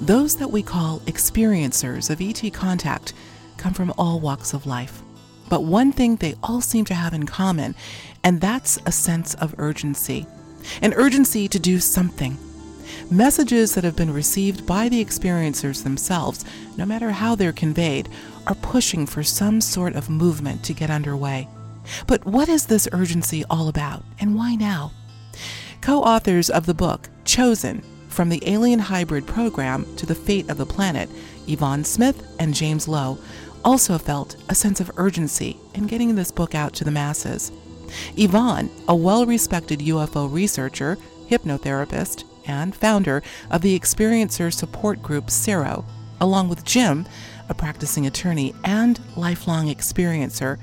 Those that we call experiencers of ET contact come from all walks of life. But one thing they all seem to have in common, and that's a sense of urgency. An urgency to do something. Messages that have been received by the experiencers themselves, no matter how they're conveyed, are pushing for some sort of movement to get underway. But what is this urgency all about, and why now? Co authors of the book, Chosen From the Alien Hybrid Program to the Fate of the Planet, Yvonne Smith and James Lowe, also felt a sense of urgency in getting this book out to the masses. Yvonne, a well respected UFO researcher, hypnotherapist, and founder of the experiencer support group CERO, along with Jim, a practicing attorney and lifelong experiencer,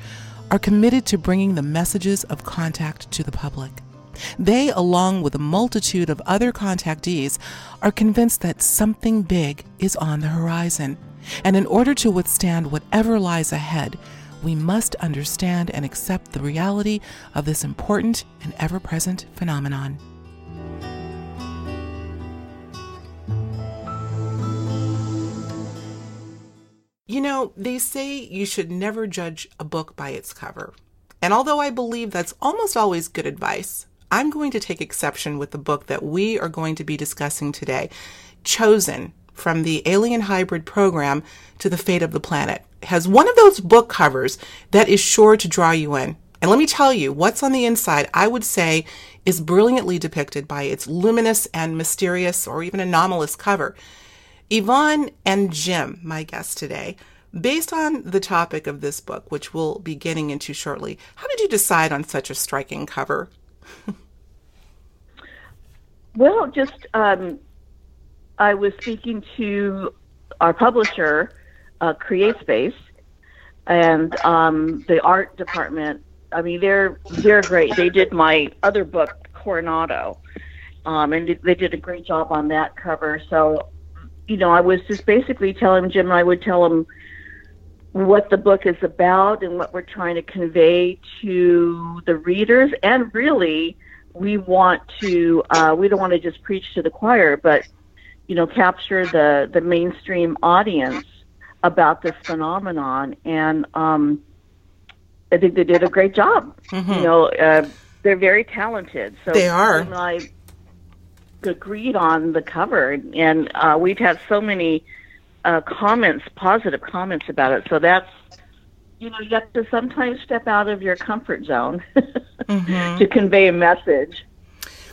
are committed to bringing the messages of contact to the public. They, along with a multitude of other contactees, are convinced that something big is on the horizon. And in order to withstand whatever lies ahead, we must understand and accept the reality of this important and ever present phenomenon. You know, they say you should never judge a book by its cover. And although I believe that's almost always good advice, I'm going to take exception with the book that we are going to be discussing today Chosen from the Alien Hybrid Program to the Fate of the Planet. It has one of those book covers that is sure to draw you in. And let me tell you, what's on the inside, I would say, is brilliantly depicted by its luminous and mysterious or even anomalous cover. Yvonne and Jim, my guests today, based on the topic of this book, which we'll be getting into shortly, how did you decide on such a striking cover? well, just um, I was speaking to our publisher, uh, CreateSpace, and um, the art department. I mean, they're they're great. They did my other book, Coronado, um, and they did a great job on that cover. So, you know, I was just basically telling Jim, I would tell him what the book is about and what we're trying to convey to the readers, and really, we want to uh, we don't want to just preach to the choir, but you know, capture the the mainstream audience about this phenomenon, and um, I think they did a great job. Mm-hmm. You know, uh, they're very talented. So they are. And I agreed on the cover, and uh, we've had so many uh, comments, positive comments about it. So that's you know, you have to sometimes step out of your comfort zone mm-hmm. to convey a message.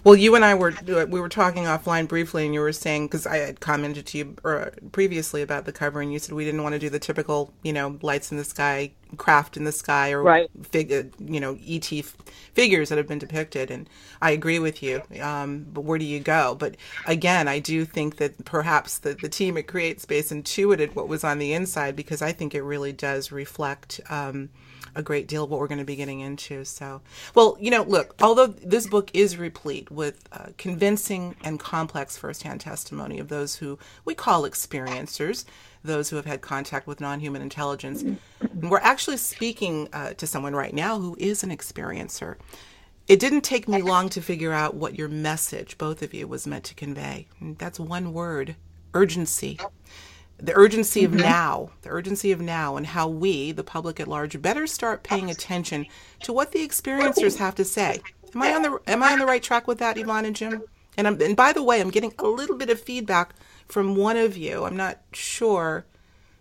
Well, you and I were we were talking offline briefly, and you were saying because I had commented to you uh, previously about the cover, and you said we didn't want to do the typical, you know, lights in the sky, craft in the sky, or right. fig, uh, you know, ET f- figures that have been depicted. And I agree with you. Um, but where do you go? But again, I do think that perhaps the the team at CreateSpace intuited what was on the inside because I think it really does reflect. Um, a great deal of what we're going to be getting into. So, well, you know, look, although this book is replete with uh, convincing and complex firsthand testimony of those who we call experiencers, those who have had contact with non human intelligence, we're actually speaking uh, to someone right now who is an experiencer. It didn't take me long to figure out what your message, both of you, was meant to convey. That's one word urgency the urgency mm-hmm. of now, the urgency of now, and how we, the public at large, better start paying attention to what the experiencers have to say. Am I on the Am I on the right track with that, Yvonne and Jim? And I'm, and by the way, I'm getting a little bit of feedback from one of you. I'm not sure,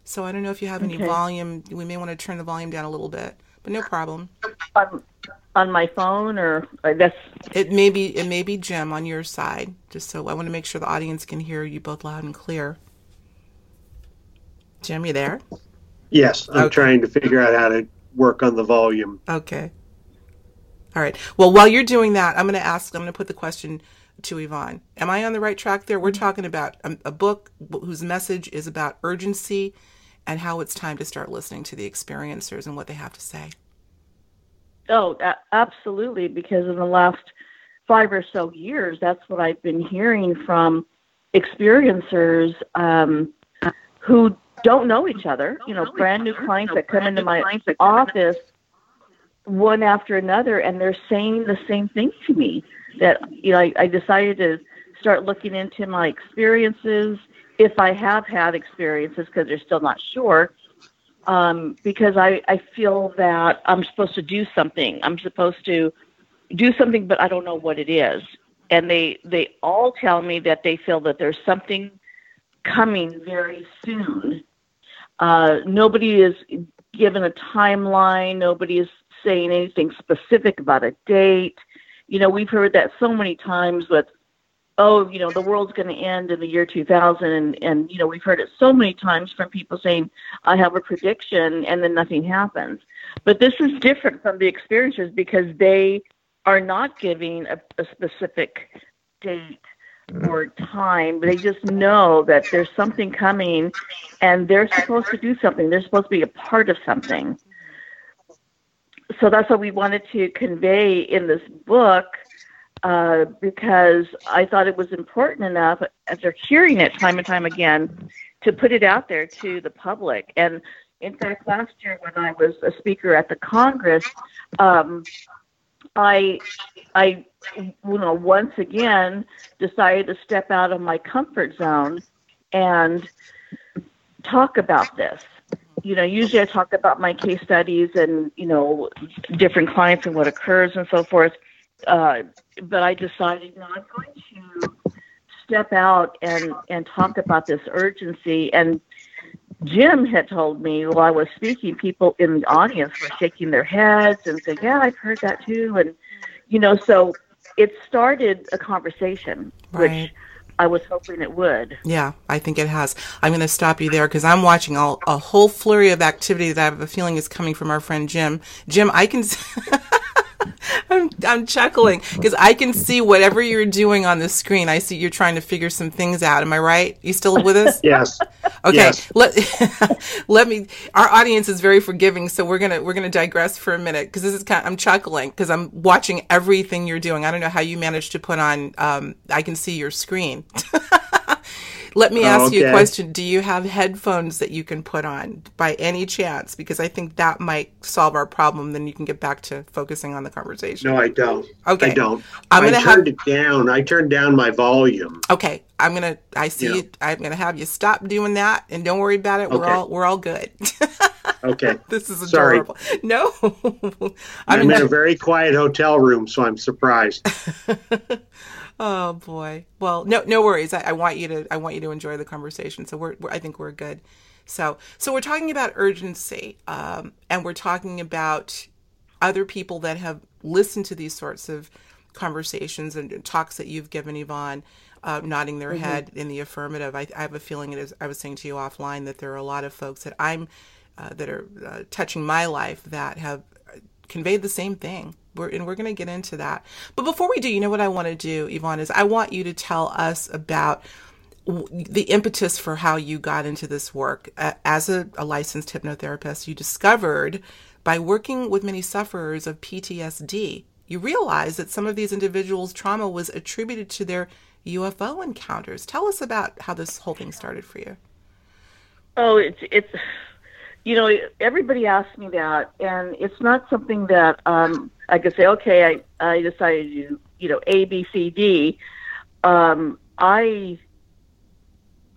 so I don't know if you have any okay. volume. We may want to turn the volume down a little bit, but no problem. On, on my phone, or I guess it may be it may be Jim on your side. Just so I want to make sure the audience can hear you both loud and clear. Jim, you there? Yes, I'm okay. trying to figure out how to work on the volume. Okay. All right. Well, while you're doing that, I'm going to ask, I'm going to put the question to Yvonne. Am I on the right track there? We're talking about a, a book whose message is about urgency and how it's time to start listening to the experiencers and what they have to say. Oh, absolutely. Because in the last five or so years, that's what I've been hearing from experiencers um, who don't know each other. You know, brand new clients that come into my office one after another, and they're saying the same thing to me. That you know, I, I decided to start looking into my experiences if I have had experiences because they're still not sure. Um, because I, I feel that I'm supposed to do something. I'm supposed to do something, but I don't know what it is. And they they all tell me that they feel that there's something coming very soon. Uh, nobody is given a timeline. Nobody is saying anything specific about a date. You know, we've heard that so many times with, oh, you know, the world's going to end in the year 2000. And, and, you know, we've heard it so many times from people saying, I have a prediction, and then nothing happens. But this is different from the experiencers because they are not giving a, a specific date or time. They just know that there's something coming and they're supposed to do something. They're supposed to be a part of something. So that's what we wanted to convey in this book uh, because I thought it was important enough after hearing it time and time again to put it out there to the public. And in fact, last year when I was a speaker at the Congress, um, I I you know once again decided to step out of my comfort zone and talk about this. You know, usually I talk about my case studies and you know different clients and what occurs and so forth. Uh, but I decided, no, I'm going to step out and and talk about this urgency and Jim had told me while I was speaking, people in the audience were shaking their heads and saying, "Yeah, I've heard that too." And you know, so it started a conversation, right. which I was hoping it would. Yeah, I think it has. I'm going to stop you there because I'm watching all, a whole flurry of activity that I have a feeling is coming from our friend Jim. Jim, I can. I'm, I'm chuckling because I can see whatever you're doing on the screen. I see you're trying to figure some things out. Am I right? You still with us? yes. Okay. Yes. Let let me. Our audience is very forgiving, so we're gonna we're gonna digress for a minute because this is kind. Of, I'm chuckling because I'm watching everything you're doing. I don't know how you managed to put on. Um, I can see your screen. Let me ask okay. you a question. Do you have headphones that you can put on by any chance? Because I think that might solve our problem. Then you can get back to focusing on the conversation. No, I don't. Okay. I don't. I'm gonna I turned have... it down. I turned down my volume. Okay. I'm gonna. I see. Yeah. You, I'm gonna have you stop doing that, and don't worry about it. We're all we're all good. okay. This is adorable. Sorry. No. I'm, I'm in a very quiet hotel room, so I'm surprised. Oh boy. Well, no, no worries. I, I, want you to, I want you to enjoy the conversation. So we're, we're I think we're good. So, so we're talking about urgency, um, and we're talking about other people that have listened to these sorts of conversations and talks that you've given, Yvonne, uh, nodding their mm-hmm. head in the affirmative. I, I, have a feeling, as I was saying to you offline, that there are a lot of folks that I'm, uh, that are uh, touching my life that have conveyed the same thing. We're, and we're going to get into that. But before we do, you know what I want to do, Yvonne, is I want you to tell us about the impetus for how you got into this work. As a, a licensed hypnotherapist, you discovered by working with many sufferers of PTSD, you realized that some of these individuals' trauma was attributed to their UFO encounters. Tell us about how this whole thing started for you. Oh, it's it's you know, everybody asks me that, and it's not something that um, I could say. Okay, I I decided to do you know A B C D. Um, I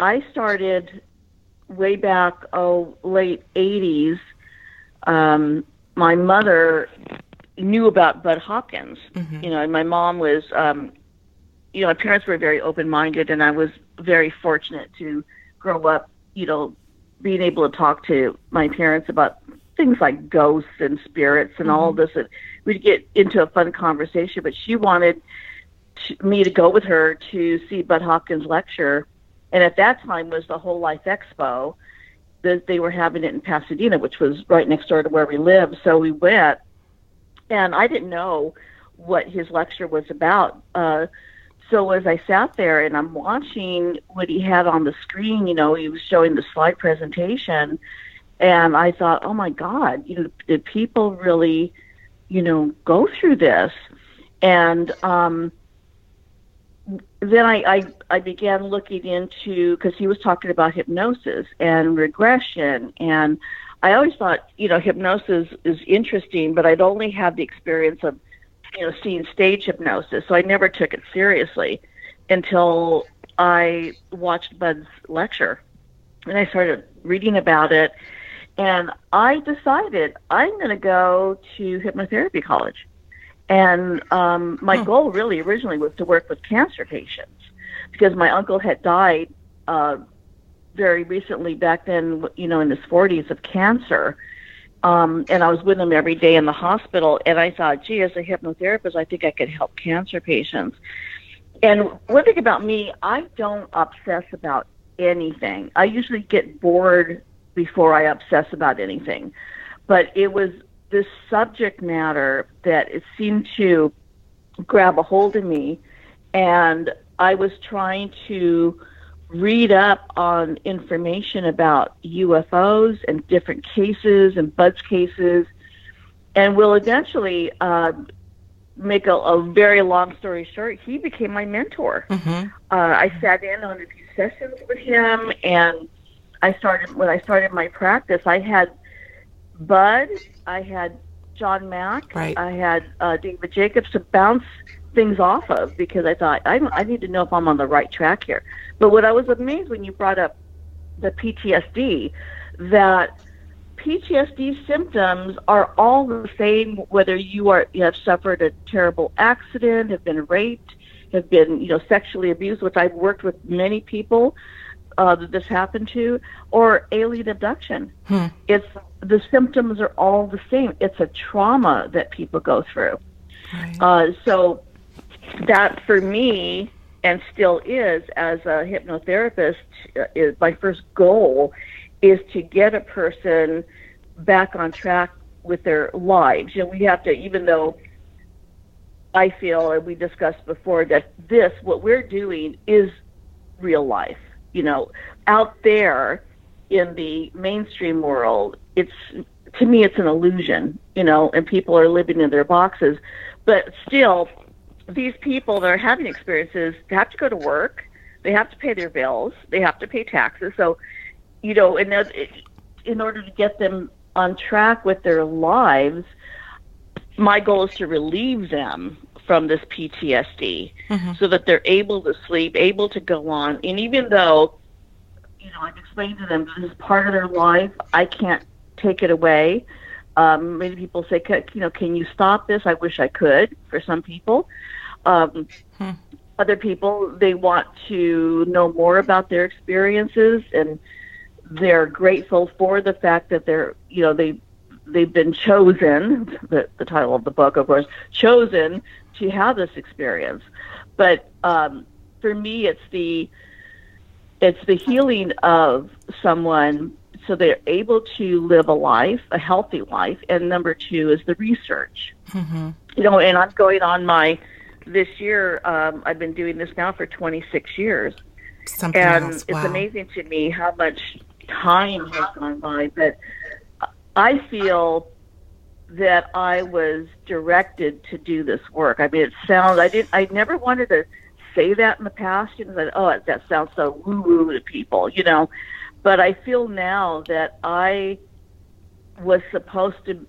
I started way back oh late '80s. Um, my mother knew about Bud Hopkins. Mm-hmm. You know, and my mom was. Um, you know, my parents were very open-minded, and I was very fortunate to grow up. You know, being able to talk to my parents about things like ghosts and spirits and mm-hmm. all this. And we'd get into a fun conversation, but she wanted to, me to go with her to see Bud Hopkins lecture. And at that time was the Whole Life Expo. That they were having it in Pasadena, which was right next door to where we live. So we went, and I didn't know what his lecture was about. Uh, so as I sat there and I'm watching what he had on the screen, you know, he was showing the slide presentation, and I thought, oh my God, you know, did people really, you know, go through this? And um, then I, I I began looking into because he was talking about hypnosis and regression, and I always thought, you know, hypnosis is interesting, but I'd only had the experience of you know, seeing stage hypnosis. So I never took it seriously until I watched Bud's lecture and I started reading about it. And I decided I'm going to go to hypnotherapy college. And um, my hmm. goal really originally was to work with cancer patients because my uncle had died uh, very recently back then, you know, in his 40s of cancer. Um, and I was with him every day in the hospital. And I thought, gee, as a hypnotherapist, I think I could help cancer patients. And one thing about me, I don't obsess about anything. I usually get bored before I obsess about anything. But it was this subject matter that it seemed to grab a hold of me. And I was trying to read up on information about UFOs and different cases and Bud's cases, and will eventually uh, make a, a, very long story short. He became my mentor. Mm-hmm. Uh, I sat in on a few sessions with him, and I started when I started my practice. I had Bud, I had John Mack, right. I had uh, David Jacobs to bounce things off of because I thought I, I need to know if I'm on the right track here. But what I was amazed when you brought up the PTSD, that PTSD symptoms are all the same whether you are you have suffered a terrible accident, have been raped, have been you know sexually abused, which I've worked with many people uh, that this happened to, or alien abduction. Hmm. It's the symptoms are all the same. It's a trauma that people go through. Right. Uh, so that for me and still is as a hypnotherapist uh, is my first goal is to get a person back on track with their lives. You know, we have to even though I feel and we discussed before that this what we're doing is real life. You know, out there in the mainstream world, it's to me it's an illusion, you know, and people are living in their boxes. But still these people that are having experiences have to go to work, they have to pay their bills, they have to pay taxes. So, you know, in, in order to get them on track with their lives, my goal is to relieve them from this PTSD mm-hmm. so that they're able to sleep, able to go on. And even though, you know, I've explained to them this is part of their life, I can't take it away. Um, many people say, you know, can you stop this? I wish I could for some people. Um, hmm. Other people, they want to know more about their experiences and they're grateful for the fact that they're, you know, they, they've been chosen, the, the title of the book, of course, chosen to have this experience. But um, for me, it's the, it's the healing of someone so they're able to live a life, a healthy life. And number two is the research. Mm-hmm. You know, and I'm going on my this year, um, I've been doing this now for 26 years. Something and else. Wow. it's amazing to me how much time has gone by. But I feel that I was directed to do this work. I mean, it sounds, I didn't, I never wanted to say that in the past. You know, that, oh, that sounds so woo woo to people, you know. But I feel now that I was supposed to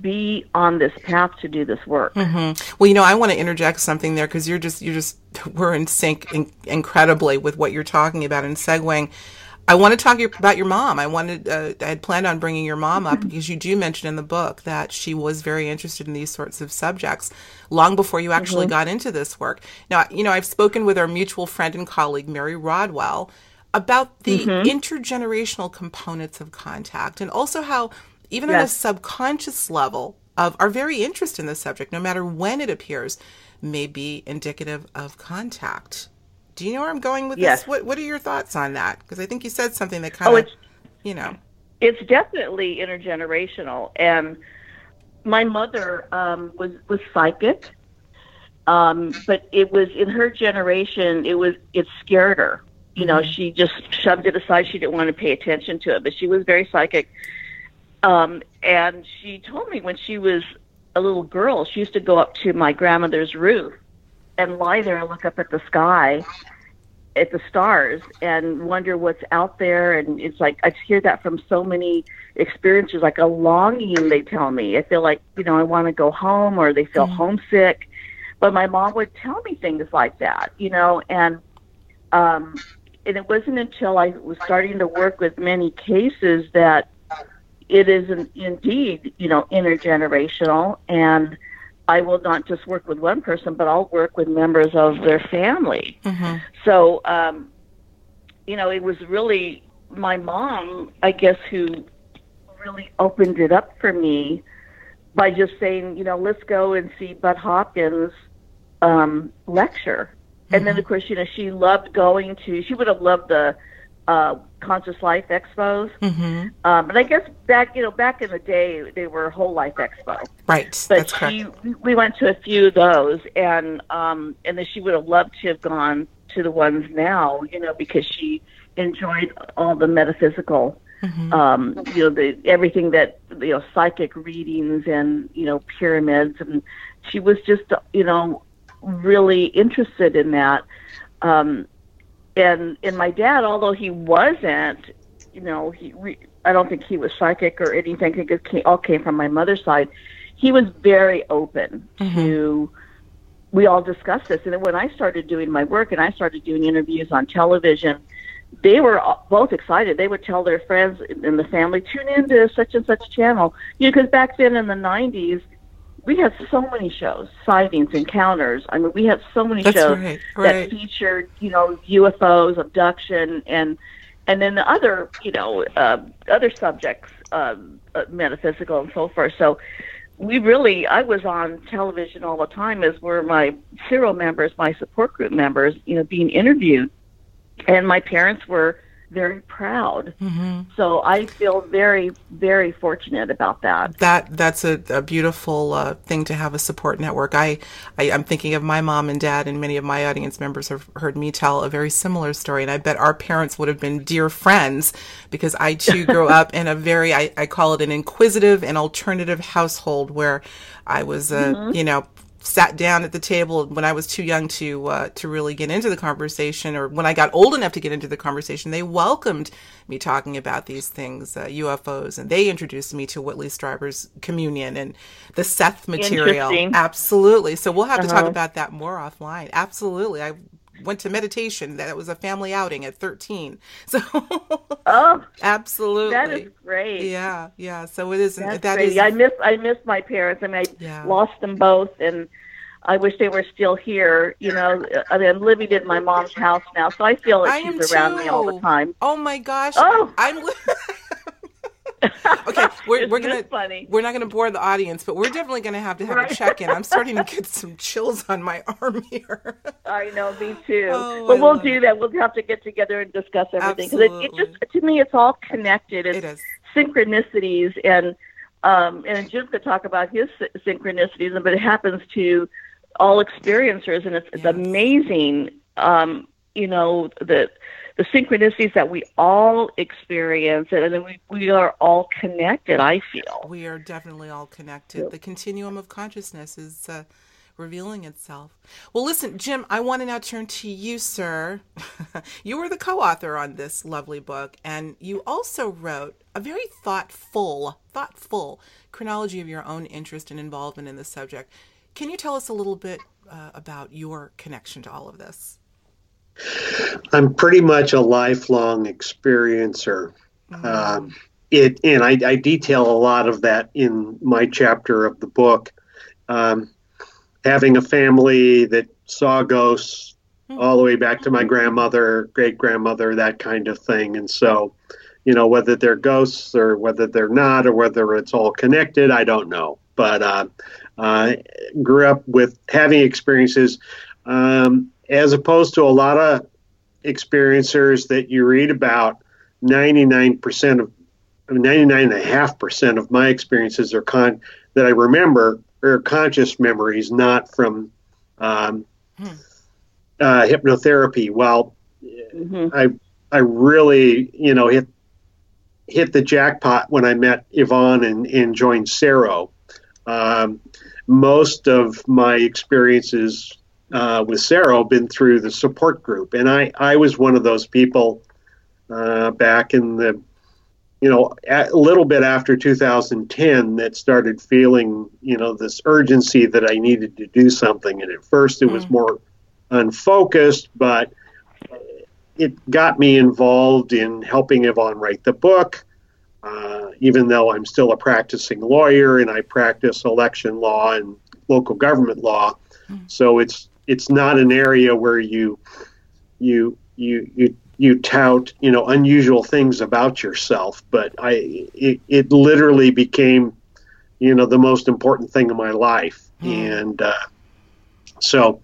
be on this path to do this work. Mm-hmm. Well, you know, I want to interject something there because you're just you're just we're in sync in, incredibly with what you're talking about and segueing. I want to talk about your mom. I wanted uh, I had planned on bringing your mom up mm-hmm. because you do mention in the book that she was very interested in these sorts of subjects long before you actually mm-hmm. got into this work. Now, you know, I've spoken with our mutual friend and colleague Mary Rodwell about the mm-hmm. intergenerational components of contact and also how even yes. on a subconscious level of our very interest in the subject, no matter when it appears, may be indicative of contact. Do you know where I'm going with yes. this? What What are your thoughts on that? Because I think you said something that kind oh, of, you know, it's definitely intergenerational. And my mother um, was was psychic, um, but it was in her generation. It was it scared her. You know, mm-hmm. she just shoved it aside. She didn't want to pay attention to it. But she was very psychic um, and she told me when she was a little girl, she used to go up to my grandmother's roof and lie there and look up at the sky at the stars and wonder what's out there. And it's like I hear that from so many experiences like a longing they tell me. I feel like you know I want to go home or they feel mm. homesick. But my mom would tell me things like that you know and um, and it wasn't until I was starting to work with many cases that it is an, indeed, you know, intergenerational. And I will not just work with one person, but I'll work with members of their family. Mm-hmm. So, um, you know, it was really my mom, I guess, who really opened it up for me by just saying, you know, let's go and see Bud Hopkins um, lecture. Mm-hmm. And then, mm-hmm. of course, you know, she loved going to, she would have loved the uh, Conscious Life Expos. Mm-hmm. Um, but I guess back, you know, back in the day, they were Whole Life Expo. Right. But That's she, correct. we went to a few of those, and um, and then she would have loved to have gone to the ones now, you know, because she enjoyed all the metaphysical. Mm-hmm. Um, you know, the everything that you know, psychic readings and you know, pyramids, and she was just you know, really interested in that. Um, and and my dad, although he wasn't, you know, he re, I don't think he was psychic or anything. It came, all came from my mother's side. He was very open mm-hmm. to. We all discussed this, and then when I started doing my work and I started doing interviews on television, they were both excited. They would tell their friends in the family, tune into such and such channel. You know, because back then in the '90s, we had so many shows, sightings, encounters. I mean, we had so many That's shows right, right. that featured, you know, UFOs, abduction, and and then the other, you know, uh, other subjects, um, uh, metaphysical and so forth. So we really, I was on television all the time, as were my CERO members, my support group members, you know, being interviewed, and my parents were very proud. Mm-hmm. So I feel very, very fortunate about that. That that's a, a beautiful uh, thing to have a support network. I, I am thinking of my mom and dad, and many of my audience members have heard me tell a very similar story. And I bet our parents would have been dear friends because I too grew up in a very I, I call it an inquisitive and alternative household where I was, a mm-hmm. you know, sat down at the table when I was too young to uh, to really get into the conversation, or when I got old enough to get into the conversation, they welcomed me talking about these things, uh, UFOs, and they introduced me to Whitley Strieber's Communion and the Seth material. Absolutely. So we'll have uh-huh. to talk uh-huh. about that more offline. Absolutely. I went to meditation. That was a family outing at 13. So, oh, absolutely, that is great. Yeah, yeah. So it is. That's that. I miss I miss my parents. I mean, I yeah. lost them both, and I wish they were still here. You know, I mean, I'm living in my mom's house now, so I feel like I she's around too. me all the time. Oh my gosh! Oh, I'm. okay, we're, we're gonna funny. we're not gonna bore the audience, but we're definitely gonna have to have right. a check in. I'm starting to get some chills on my arm here. I know, me too. Oh, but I we'll do that. We'll have to get together and discuss everything because it, it, just to me it's all connected. It's it is synchronicities and um, and Jim could talk about his synchronicities, but it happens to all experiencers, and it's, it's amazing. Um, you know that the synchronicities that we all experience, and then we, we are all connected, I feel. We are definitely all connected. The continuum of consciousness is uh, revealing itself. Well, listen, Jim, I want to now turn to you, sir. you were the co author on this lovely book, and you also wrote a very thoughtful, thoughtful chronology of your own interest and involvement in the subject. Can you tell us a little bit uh, about your connection to all of this? I'm pretty much a lifelong experiencer. Mm-hmm. Um, it and I, I, detail a lot of that in my chapter of the book. Um, having a family that saw ghosts mm-hmm. all the way back to my grandmother, great grandmother, that kind of thing, and so you know whether they're ghosts or whether they're not or whether it's all connected, I don't know. But uh, uh, grew up with having experiences. Um, as opposed to a lot of experiencers that you read about 99% of 99.5% of my experiences are con that I remember are conscious memories, not from um, hmm. uh, hypnotherapy. Well, mm-hmm. I I really you know hit hit the jackpot when I met Yvonne and, and joined CERO. Um, most of my experiences uh, with CERO been through the support group, and I I was one of those people uh, back in the you know a little bit after 2010 that started feeling you know this urgency that I needed to do something, and at first it was mm. more unfocused, but it got me involved in helping Yvonne write the book. Uh, even though I'm still a practicing lawyer and I practice election law and local government law, mm. so it's it's not an area where you you you you you tout you know unusual things about yourself but i it, it literally became you know the most important thing in my life mm. and uh, so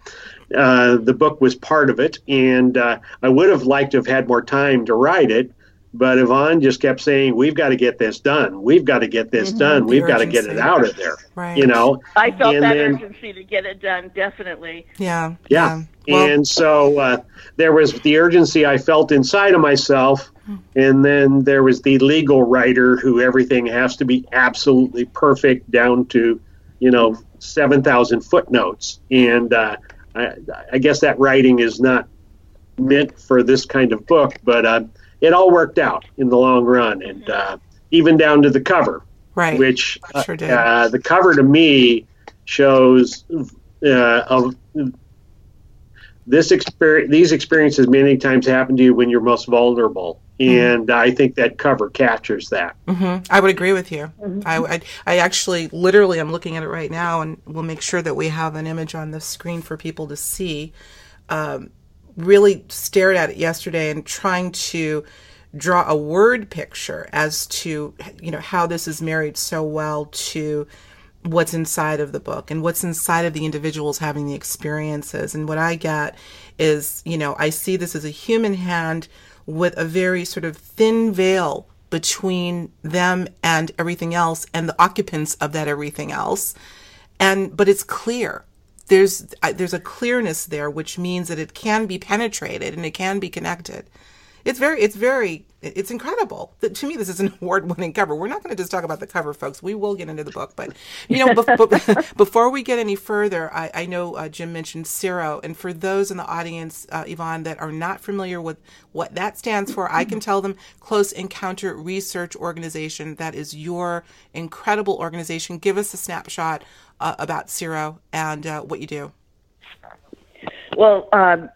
uh, the book was part of it and uh, i would have liked to have had more time to write it but Yvonne just kept saying, "We've got to get this done. We've got to get this mm-hmm. done. We've got to get it out of there." Right. You know. I felt and that then, urgency to get it done. Definitely. Yeah. Yeah. yeah. Well, and so uh, there was the urgency I felt inside of myself, hmm. and then there was the legal writer who everything has to be absolutely perfect down to, you know, seven thousand footnotes, and uh, I, I guess that writing is not meant for this kind of book, but. Uh, it all worked out in the long run, and uh, even down to the cover, right? Which sure did. Uh, the cover to me shows uh, of this experience. These experiences many times happen to you when you're most vulnerable, mm-hmm. and I think that cover captures that. Mm-hmm. I would agree with you. Mm-hmm. I, I, I actually, literally, I'm looking at it right now, and we'll make sure that we have an image on the screen for people to see. Um, really stared at it yesterday and trying to draw a word picture as to you know how this is married so well to what's inside of the book and what's inside of the individuals having the experiences. And what i get is you know i see this as a human hand with a very sort of thin veil between them and everything else and the occupants of that everything else. And but it's clear there's there's a clearness there which means that it can be penetrated and it can be connected it's very it's very it's incredible. That to me this is an award-winning cover. We're not going to just talk about the cover folks. We will get into the book but you know bef- before we get any further i, I know uh, jim mentioned CERO and for those in the audience uh, yvonne that are not familiar with what that stands for i can tell them close encounter research organization. That is your incredible organization. Give us a snapshot uh, about CERO and uh, what you do. Well, um,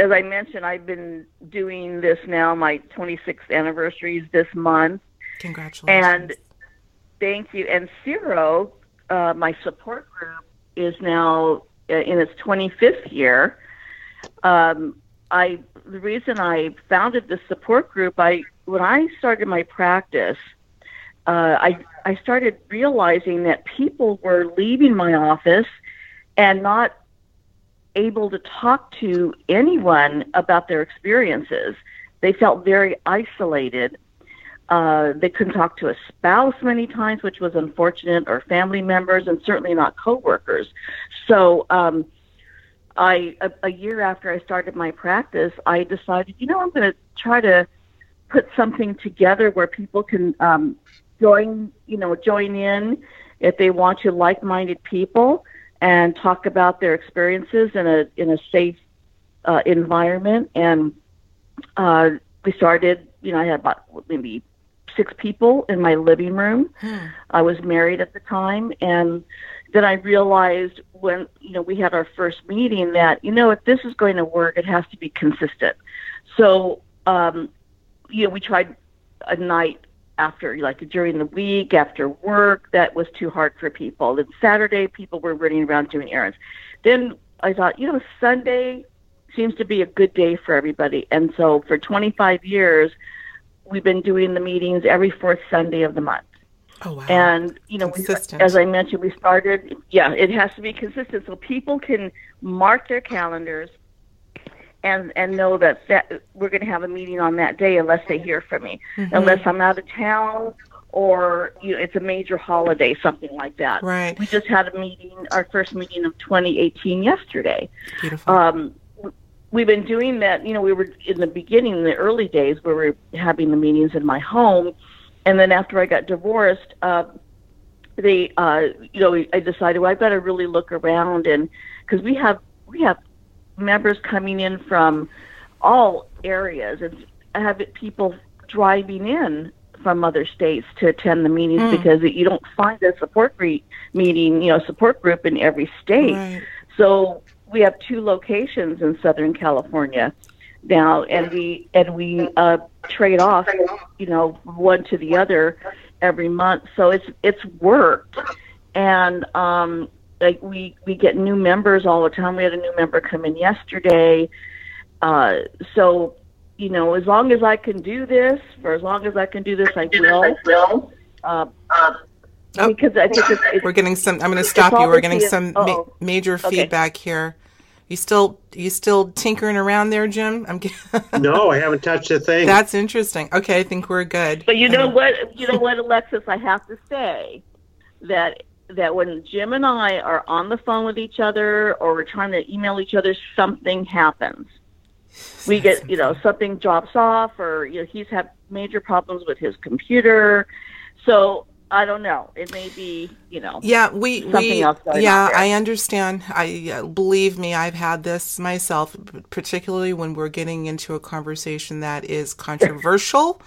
as I mentioned, I've been doing this now. My 26th anniversary is this month. Congratulations. And thank you. And CERO, uh, my support group, is now uh, in its 25th year. Um, I the reason I founded this support group, I when I started my practice, uh, I I started realizing that people were leaving my office and not able to talk to anyone about their experiences. They felt very isolated. Uh, they couldn't talk to a spouse many times, which was unfortunate, or family members, and certainly not coworkers. So, um, I a, a year after I started my practice, I decided, you know, I'm going to try to put something together where people can um, join, you know, join in if they want to like-minded people and talk about their experiences in a in a safe uh, environment. And uh, we started, you know, I had about maybe six people in my living room. Hmm. I was married at the time, and then I realized when you know we had our first meeting that you know if this is going to work, it has to be consistent. So um, you know we tried a night after like during the week after work that was too hard for people then saturday people were running around doing errands then i thought you know sunday seems to be a good day for everybody and so for 25 years we've been doing the meetings every fourth sunday of the month Oh, wow. And you know, we, as I mentioned, we started. Yeah, it has to be consistent, so people can mark their calendars and and know that that we're going to have a meeting on that day unless they hear from me, mm-hmm. unless I'm out of town or you know it's a major holiday, something like that. Right. We just had a meeting, our first meeting of 2018 yesterday. Beautiful. Um, we've been doing that. You know, we were in the beginning, in the early days, where we were having the meetings in my home, and then after I got divorced. Uh, they, uh, you know, I decided well, I've got to really look around and because we have we have members coming in from all areas and have people driving in from other states to attend the meetings mm. because you don't find a support group meeting, you know, support group in every state. Right. So we have two locations in Southern California. now, and we and we uh, trade off, you know, one to the other every month. So it's it's worked, and um, like we we get new members all the time. We had a new member come in yesterday. Uh, so you know, as long as I can do this, for as long as I can do this, I will. Uh, Oh, because I think it's, it's, we're getting some. I'm going to stop you. We're getting some ma- major okay. feedback here. You still you still tinkering around there, Jim? I'm. no, I haven't touched a thing. That's interesting. Okay, I think we're good. But you know what? You know what, Alexis? I have to say that that when Jim and I are on the phone with each other or we're trying to email each other, something happens. We get you know something drops off, or you know he's had major problems with his computer. So I don't know. It may be, you know. Yeah, we we yeah, I understand. I uh, believe me, I've had this myself, particularly when we're getting into a conversation that is controversial.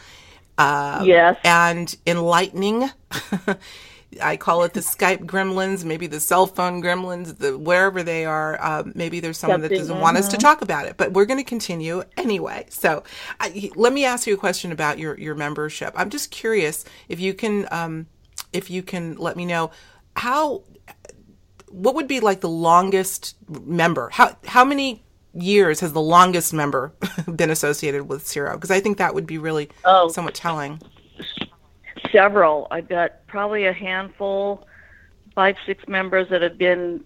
uh, yes. And enlightening. I call it the Skype gremlins, maybe the cell phone gremlins, the wherever they are. Uh, maybe there's someone Something, that doesn't want us to talk about it, but we're going to continue anyway. So, I, let me ask you a question about your your membership. I'm just curious if you can um, if you can let me know how what would be like the longest member? How how many years has the longest member been associated with CERO? Because I think that would be really oh. somewhat telling several. I've got probably a handful, five, six members that have been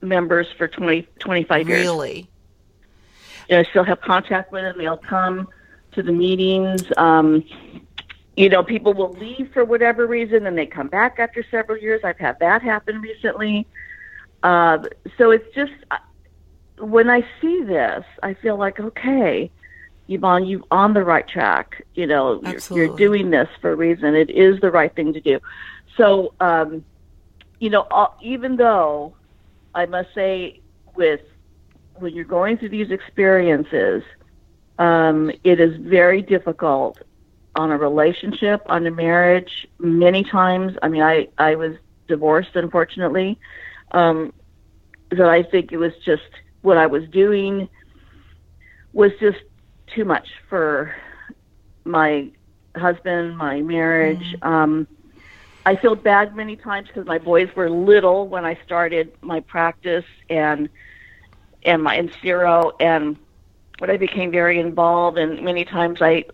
members for 20, 25 years. Really? Yeah, I still have contact with them. They'll come to the meetings. Um, you know, people will leave for whatever reason and they come back after several years. I've had that happen recently. Uh, so it's just, uh, when I see this, I feel like, okay, Yvonne, you're on the right track. You know, you're, you're, doing this for a reason. It is the right thing to do. So, um, you know, even though I must say, with when you're going through these experiences, um, it is very difficult on a relationship, on a marriage. Many times, I mean, I I was divorced, unfortunately. Um, so I think it was just what I was doing was just too much for my husband, my marriage. Mm. Um, I feel bad many times because my boys were little when I started my practice and and my in CERO and when I became very involved and many times I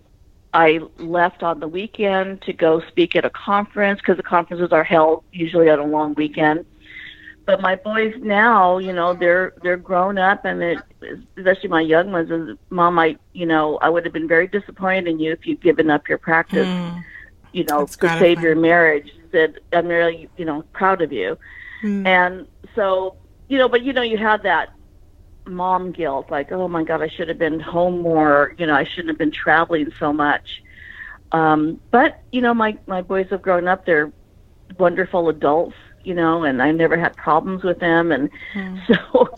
I left on the weekend to go speak at a conference because the conferences are held usually on a long weekend but my boys now, you know, they're they're grown up, and it, especially my young ones. Is, Mom, I, you know, I would have been very disappointed in you if you'd given up your practice, mm. you know, That's to save your marriage. Said I'm really, you know, proud of you. Mm. And so, you know, but you know, you have that mom guilt, like, oh my God, I should have been home more. You know, I shouldn't have been traveling so much. Um, but you know, my my boys have grown up. They're wonderful adults you know, and I never had problems with them. And mm. so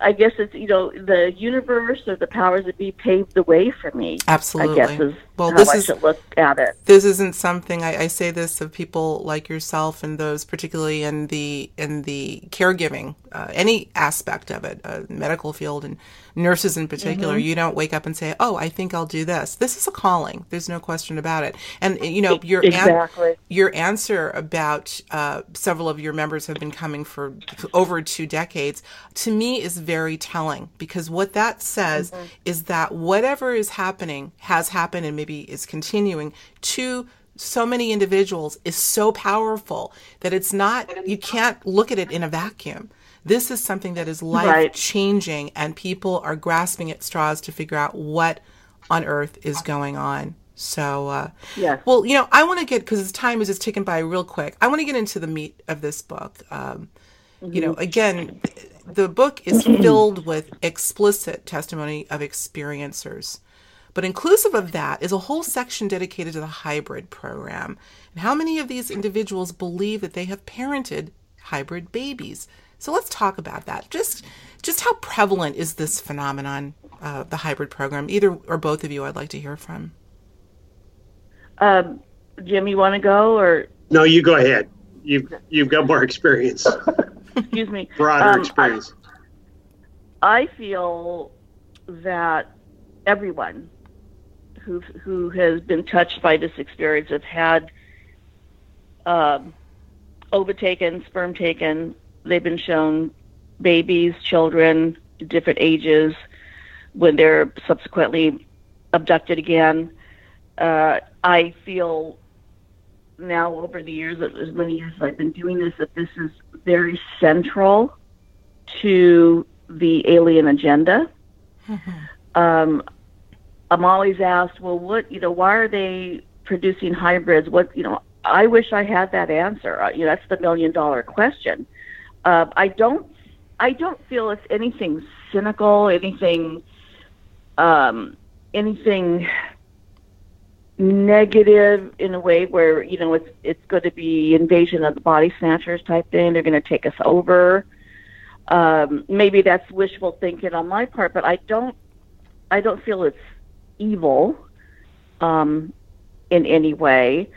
I guess it's, you know, the universe or the powers that be paved the way for me. Absolutely. I guess is well, how this I is, should look at it. This isn't something I, I say this of people like yourself and those particularly in the in the caregiving, uh, any aspect of it, uh, medical field and nurses in particular. Mm-hmm. You don't wake up and say, "Oh, I think I'll do this." This is a calling. There's no question about it. And you know your exactly. an- your answer about uh, several of your members have been coming for over two decades to me is very telling because what that says mm-hmm. is that whatever is happening has happened and maybe is continuing to so many individuals is so powerful that it's not, you can't look at it in a vacuum. This is something that is life changing, right. and people are grasping at straws to figure out what on earth is going on. So, uh, yeah. Well, you know, I want to get because time is just ticking by real quick. I want to get into the meat of this book. Um, mm-hmm. You know, mm-hmm. again, the book is filled with explicit testimony of experiencers. But inclusive of that is a whole section dedicated to the hybrid program and how many of these individuals believe that they have parented hybrid babies. So let's talk about that. Just just how prevalent is this phenomenon, uh, the hybrid program? Either or both of you, I'd like to hear from. Um, Jim, you want to go or? No, you go ahead. You've you've got more experience. Excuse me. Broader um, experience. I, I feel that everyone who who has been touched by this experience have had um, ova taken, sperm taken. They've been shown babies, children, different ages, when they're subsequently abducted again. Uh, I feel now over the years, as many years as I've been doing this, that this is very central to the alien agenda. Um, I'm always asked, well, what, you know, why are they producing hybrids? What, you know, I wish I had that answer. Uh, you know, that's the million dollar question. Uh, I don't, I don't feel it's anything cynical, anything, um, anything negative in a way where you know it's it's going to be invasion of the body snatchers type thing. They're going to take us over. Um, maybe that's wishful thinking on my part, but I don't I don't feel it's evil um, in any way.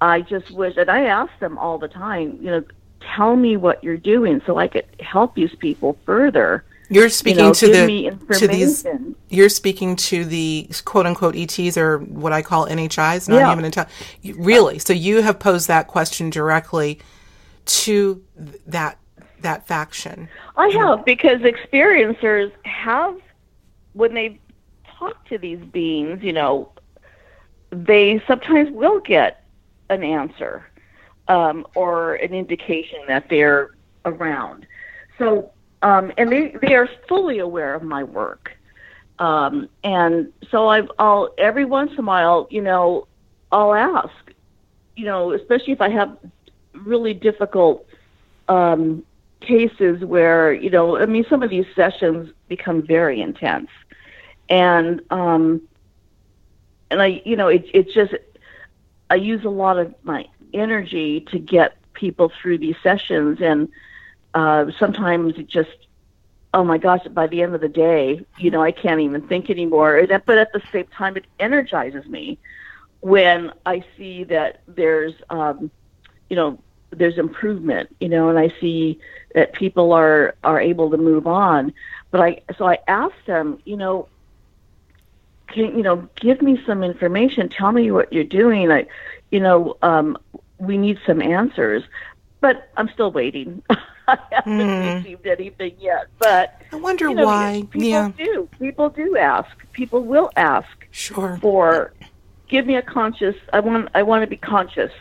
I just wish, and I ask them all the time, you know, tell me what you're doing so I could help these people further. You're speaking you know, to the to these. You're speaking to the quote unquote ETs or what I call NHIs, not yeah. even until really. So you have posed that question directly to that that faction. I have because experiencers have when they talk to these beings, you know, they sometimes will get an answer um, or an indication that they're around. So um, and they they are fully aware of my work. Um, and so I've, I'll every once in a while, you know, I'll ask, you know, especially if I have really difficult um, cases where, you know, I mean, some of these sessions become very intense, and um, and I, you know, it it just I use a lot of my energy to get people through these sessions and uh, sometimes it just oh my gosh by the end of the day you know i can't even think anymore. But at the same time it energizes me when i see that there's um you know there's improvement you know and i see that people are are able to move on. But i so i asked them you know can you know give me some information. Tell me what you're doing. I, you know um we need some answers. But i'm still waiting I haven't mm. received anything yet. But I wonder you know, why. People yeah. do. People do ask. People will ask. Sure. For give me a conscious. I want. I want to be conscious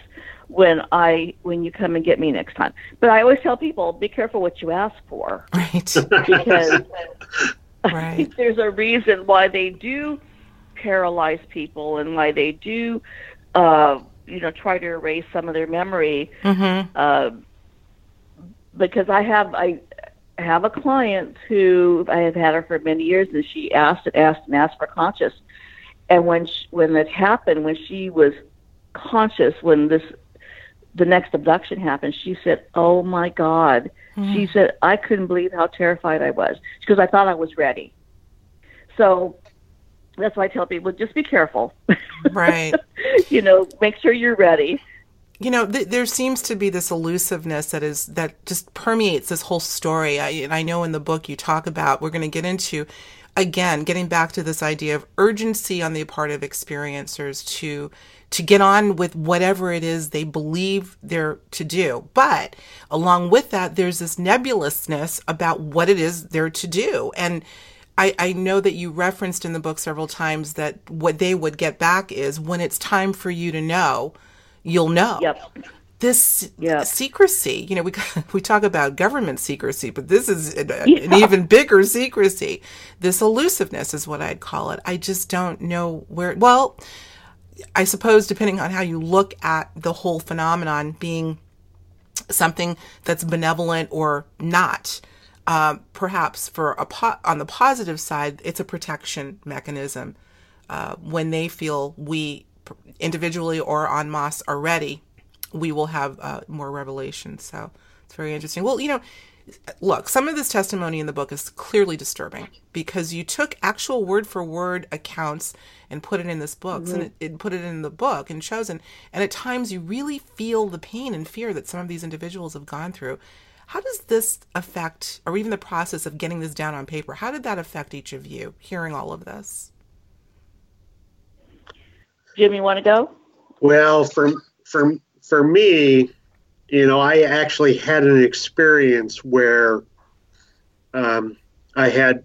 when I when you come and get me next time. But I always tell people, be careful what you ask for. Right. Because right. there's a reason why they do paralyze people and why they do, uh, you know, try to erase some of their memory. Mm-hmm. Uh, because I have I have a client who I have had her for many years, and she asked and asked and asked for conscious. And when she, when it happened, when she was conscious, when this the next abduction happened, she said, "Oh my God!" Mm-hmm. She said, "I couldn't believe how terrified I was because I thought I was ready." So that's why I tell people just be careful. Right. you know, make sure you're ready you know, th- there seems to be this elusiveness that is that just permeates this whole story. I, and I know in the book you talk about. We're going to get into again getting back to this idea of urgency on the part of experiencers to to get on with whatever it is they believe they're to do. But along with that, there's this nebulousness about what it is they're to do. And I, I know that you referenced in the book several times that what they would get back is when it's time for you to know you'll know. Yep. This yep. secrecy, you know, we we talk about government secrecy, but this is an, yeah. an even bigger secrecy. This elusiveness is what I'd call it. I just don't know where. Well, I suppose depending on how you look at the whole phenomenon being something that's benevolent or not. Uh, perhaps for a po- on the positive side, it's a protection mechanism. Uh, when they feel we individually or en masse are ready, we will have uh, more revelation. So it's very interesting. Well, you know, look, some of this testimony in the book is clearly disturbing because you took actual word for word accounts and put it in this book mm-hmm. and it, it, put it in the book and chosen. And at times you really feel the pain and fear that some of these individuals have gone through. How does this affect, or even the process of getting this down on paper, how did that affect each of you hearing all of this? Jim, you want to go? Well, for for for me, you know, I actually had an experience where um, I had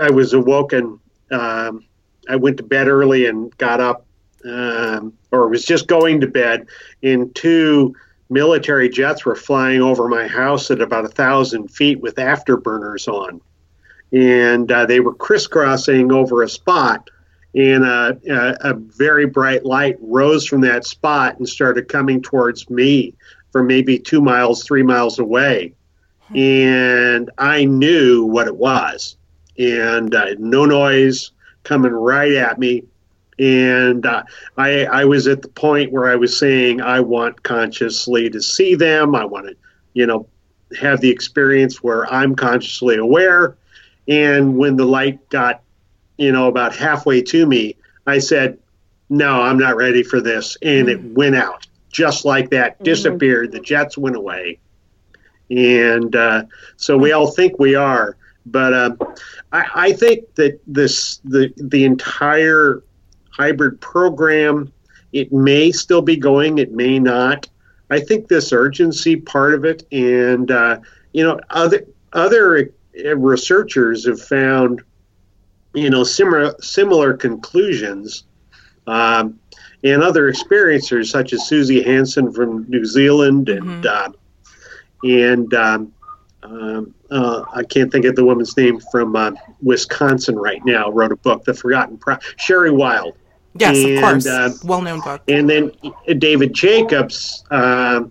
I was awoken. Um, I went to bed early and got up, um, or was just going to bed, and two military jets were flying over my house at about a thousand feet with afterburners on, and uh, they were crisscrossing over a spot. And a, a, a very bright light rose from that spot and started coming towards me from maybe two miles, three miles away. And I knew what it was and uh, no noise coming right at me. And uh, I, I was at the point where I was saying, I want consciously to see them. I want to, you know, have the experience where I'm consciously aware. And when the light got, you know, about halfway to me, I said, no, I'm not ready for this. And it went out just like that, disappeared. The jets went away. And uh, so we all think we are. But um, I, I think that this the the entire hybrid program it may still be going, it may not. I think this urgency part of it, and uh, you know, other other researchers have found, you know, similar similar conclusions, um, and other experiencers such as Suzy Hansen from New Zealand and mm-hmm. uh, and um, um, uh, I can't think of the woman's name from uh, Wisconsin right now. Wrote a book, The Forgotten Pro- Sherry Wilde. Yes, and, of course, uh, well-known book. And then David Jacobs, uh,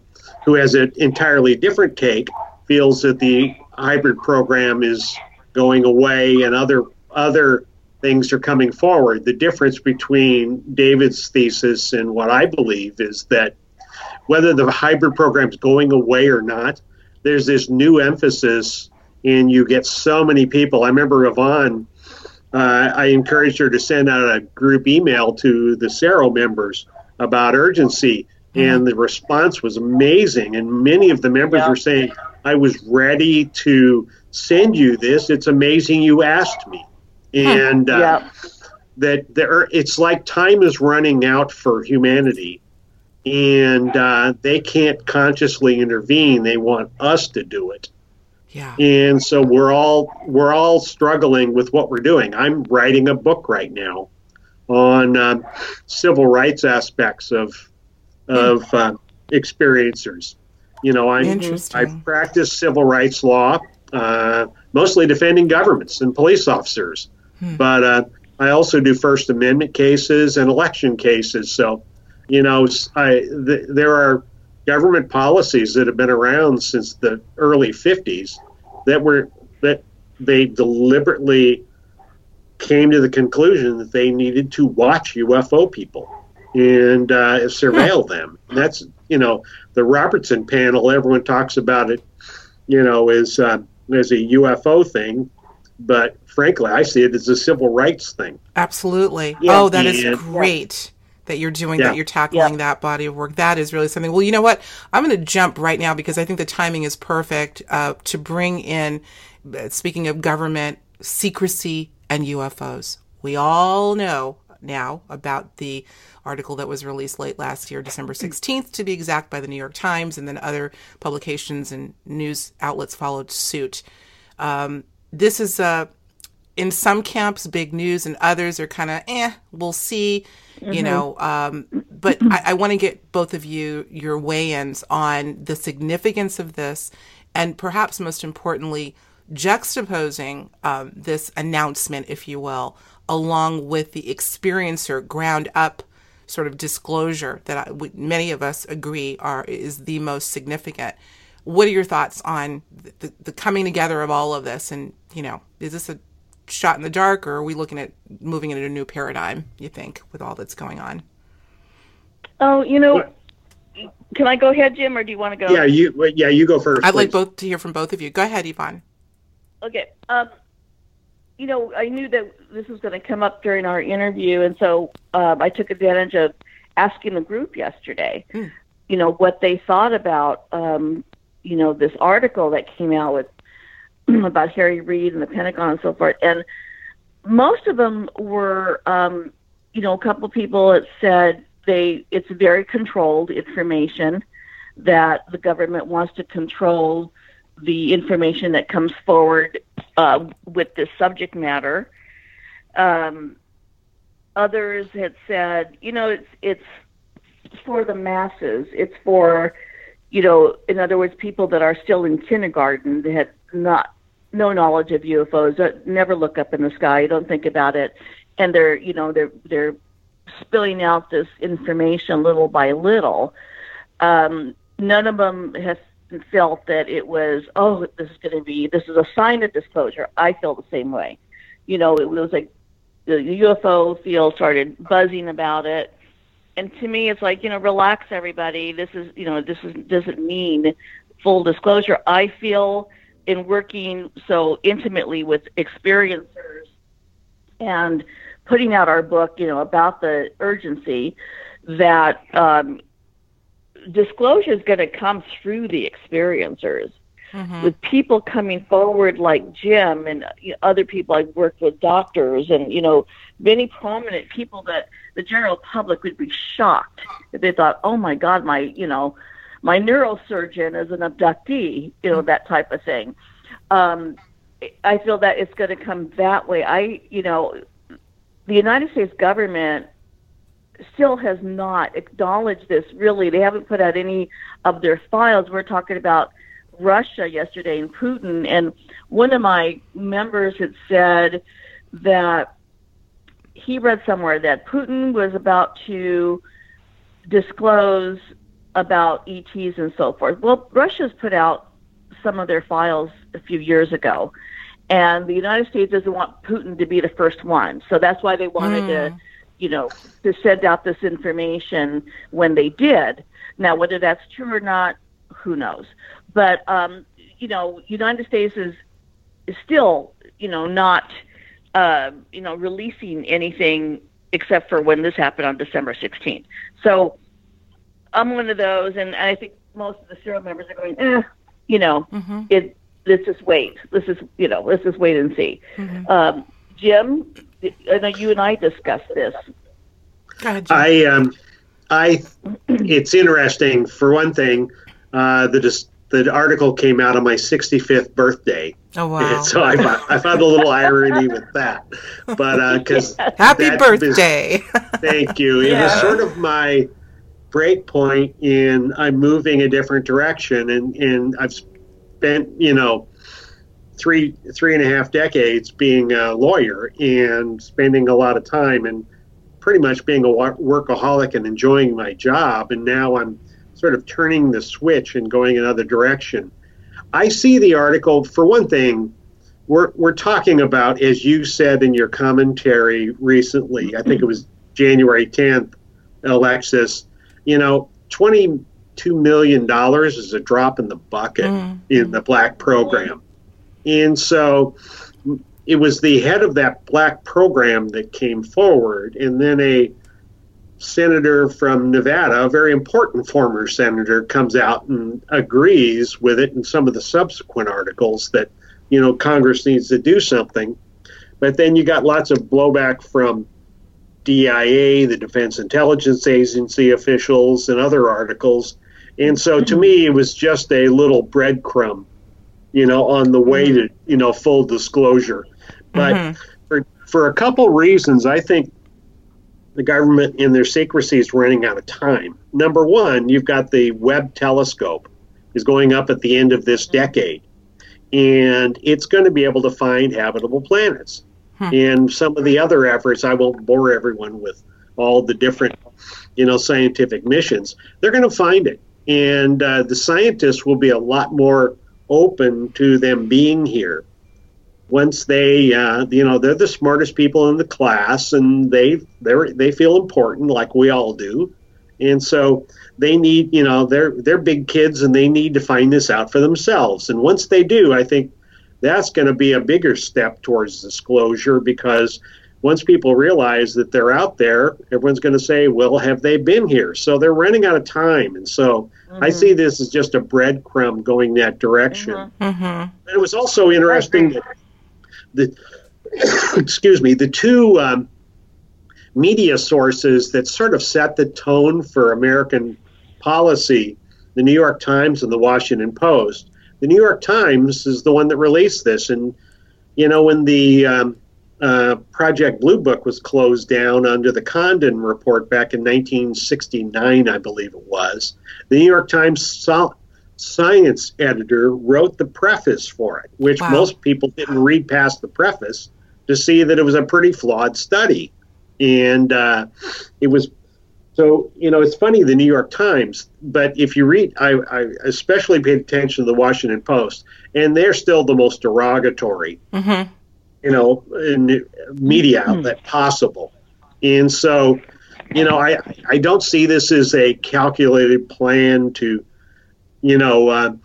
who has an entirely different take, feels that the hybrid program is going away, and other other things are coming forward. The difference between David's thesis and what I believe is that whether the hybrid program is going away or not, there's this new emphasis, and you get so many people. I remember Yvonne. Uh, I encouraged her to send out a group email to the CERO members about urgency, mm-hmm. and the response was amazing. And many of the members yeah. were saying, "I was ready to send you this. It's amazing you asked me." And uh, yeah. that there, it's like time is running out for humanity and uh, they can't consciously intervene. They want us to do it. Yeah. And so we're all we're all struggling with what we're doing. I'm writing a book right now on um, civil rights aspects of of uh, experiencers. You know, I I practice civil rights law, uh, mostly defending governments and police officers, hmm. but uh, I also do First Amendment cases and election cases. So you know, I, th- there are government policies that have been around since the early 50s that were that they deliberately came to the conclusion that they needed to watch UFO people and uh, surveil them. And that's you know the Robertson panel. Everyone talks about it, you know, as uh, as a UFO thing, but frankly, I see it as a civil rights thing. Absolutely. Yeah. Oh, that and, is great that you're doing, yeah. that you're tackling yeah. that body of work. That is really something. Well, you know what? I'm going to jump right now because I think the timing is perfect uh, to bring in, uh, speaking of government, secrecy and UFOs. We all know now about the article that was released late last year, December 16th to be exact, by the New York Times, and then other publications and news outlets followed suit. Um, this is, uh, in some camps, big news, and others are kind of, eh, we'll see mm-hmm. you know. Um, but I, I want to get both of you your weigh-ins on the significance of this, and perhaps most importantly, juxtaposing um, this announcement, if you will, along with the experiencer ground up sort of disclosure that I, many of us agree are is the most significant. What are your thoughts on the, the coming together of all of this? And you know, is this a shot in the dark, or are we looking at moving into a new paradigm? You think with all that's going on? Oh, you know, can I go ahead, Jim, or do you want to go? Yeah, you. Yeah, you go first. I'd please. like both to hear from both of you. Go ahead, Yvonne. Okay. Um, you know, I knew that this was going to come up during our interview, and so um, I took advantage of asking the group yesterday. Hmm. You know what they thought about, um, you know, this article that came out with about Harry Reid and the Pentagon and so forth. And most of them were, um, you know, a couple of people had said they it's very controlled information that the government wants to control the information that comes forward uh, with this subject matter. Um, others had said, you know, it's it's for the masses. It's for, you know, in other words, people that are still in kindergarten that had not no knowledge of UFOs, that never look up in the sky, don't think about it, and they're, you know, they're they're spilling out this information little by little. Um, none of them have felt that it was, oh, this is going to be, this is a sign of disclosure. I feel the same way. You know, it was like the UFO field started buzzing about it. And to me, it's like, you know, relax, everybody. This is, you know, this is, doesn't mean full disclosure. I feel in working so intimately with experiencers and putting out our book, you know, about the urgency that um, disclosure is going to come through the experiencers. Mm-hmm. With people coming forward like Jim and you know, other people I've worked with, doctors and you know many prominent people that the general public would be shocked if they thought, oh my God, my you know my neurosurgeon is an abductee, you know that type of thing. Um, I feel that it's going to come that way. I you know the United States government still has not acknowledged this really. They haven't put out any of their files. We're talking about Russia yesterday and Putin, and one of my members had said that he read somewhere that Putin was about to disclose about ETs and so forth. Well, Russia's put out some of their files a few years ago, and the United States doesn't want Putin to be the first one. So that's why they wanted mm. to, hmm. you know, to send out this information when they did. Now, whether that's true or not, who knows? But um, you know, United States is is still, you know, not, uh, you know, releasing anything except for when this happened on December 16th. So I'm one of those, and I think most of the CERO members are going, eh, you know, mm-hmm. it let's just wait. Let's just you know, let's just wait and see. Mm-hmm. Um, Jim, I know you and I discussed this. Ahead, I um, I it's interesting. For one thing, uh, the just the article came out on my 65th birthday. Oh wow! And so I, I found a little irony with that, but because uh, happy birthday! Was, thank you. It yeah. was sort of my break point in I'm moving a different direction, and and I've spent you know three three and a half decades being a lawyer and spending a lot of time and pretty much being a workaholic and enjoying my job and now I'm sort of turning the switch and going another direction. I see the article for one thing we're we're talking about as you said in your commentary recently I think it was January 10th Alexis you know twenty two million dollars is a drop in the bucket mm. in the black program. And so it was the head of that black program that came forward, and then a senator from Nevada, a very important former senator, comes out and agrees with it in some of the subsequent articles that, you know, Congress needs to do something. But then you got lots of blowback from DIA, the Defense Intelligence Agency officials, and other articles and so to mm-hmm. me, it was just a little breadcrumb, you know, on the way mm-hmm. to, you know, full disclosure. But mm-hmm. for, for a couple reasons, I think the government in their secrecy is running out of time. Number one, you've got the Webb telescope is going up at the end of this mm-hmm. decade, and it's going to be able to find habitable planets. Hmm. And some of the other efforts, I won't bore everyone with all the different, you know, scientific missions. They're going to find it and uh, the scientists will be a lot more open to them being here once they uh, you know they're the smartest people in the class and they they they feel important like we all do and so they need you know they're they're big kids and they need to find this out for themselves and once they do i think that's going to be a bigger step towards disclosure because once people realize that they're out there, everyone's going to say, well, have they been here? So they're running out of time. And so mm-hmm. I see this as just a breadcrumb going that direction. Mm-hmm. mm-hmm. It was also interesting that the, excuse me, the two um, media sources that sort of set the tone for American policy the New York Times and the Washington Post. The New York Times is the one that released this. And, you know, when the um, uh, Project Blue Book was closed down under the Condon report back in 1969, I believe it was, the New York Times science editor wrote the preface for it, which wow. most people didn't read past the preface to see that it was a pretty flawed study. And uh, it was so, you know, it's funny, the New York Times, but if you read, I, I especially paid attention to the Washington Post, and they're still the most derogatory, mm-hmm. you know, in media mm-hmm. outlet possible. And so, you know, I, I don't see this as a calculated plan to you know, uh,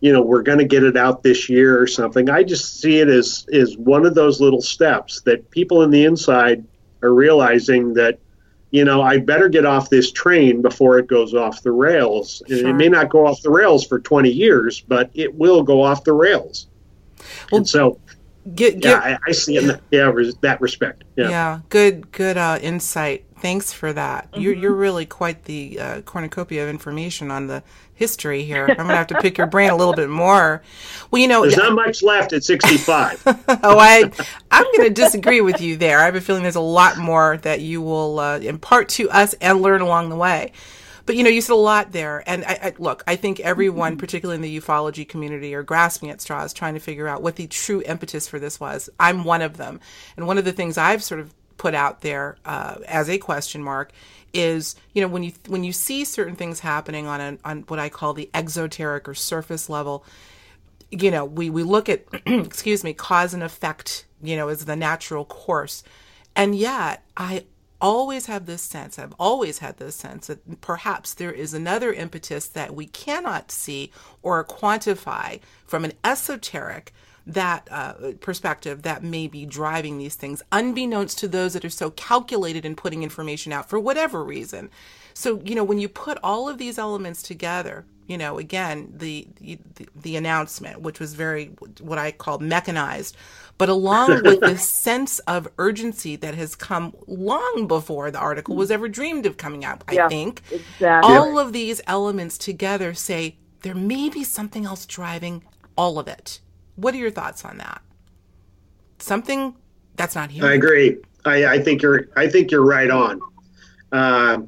you know, we're going to get it out this year or something. I just see it as as one of those little steps that people in the inside are realizing that, you know, I better get off this train before it goes off the rails. Sure. It may not go off the rails for 20 years, but it will go off the rails. Well, and so Get, get, yeah, I, I, see in that, yeah, that respect. Yeah, yeah good, good uh, insight. Thanks for that. Mm-hmm. You're, you're really quite the uh, cornucopia of information on the history here. I'm gonna have to pick your brain a little bit more. Well, you know, there's not much left at 65. oh, I I'm gonna disagree with you there. I have a feeling there's a lot more that you will uh, impart to us and learn along the way. But you know, you said a lot there, and I, I, look, I think everyone, mm-hmm. particularly in the ufology community, are grasping at straws, trying to figure out what the true impetus for this was. I'm one of them, and one of the things I've sort of put out there uh, as a question mark is you know when you when you see certain things happening on a, on what I call the exoteric or surface level, you know we we look at excuse me cause and effect you know as the natural course, and yet I always have this sense I've always had this sense that perhaps there is another impetus that we cannot see or quantify from an esoteric that uh, perspective that may be driving these things, unbeknownst to those that are so calculated in putting information out for whatever reason. So, you know, when you put all of these elements together, you know, again, the, the, the announcement, which was very what I call mechanized, but along with this sense of urgency that has come long before the article was ever dreamed of coming out, yeah, I think. Exactly. All of these elements together say there may be something else driving all of it. What are your thoughts on that? Something that's not here. I agree. I, I think you're. I think you're right on. Uh,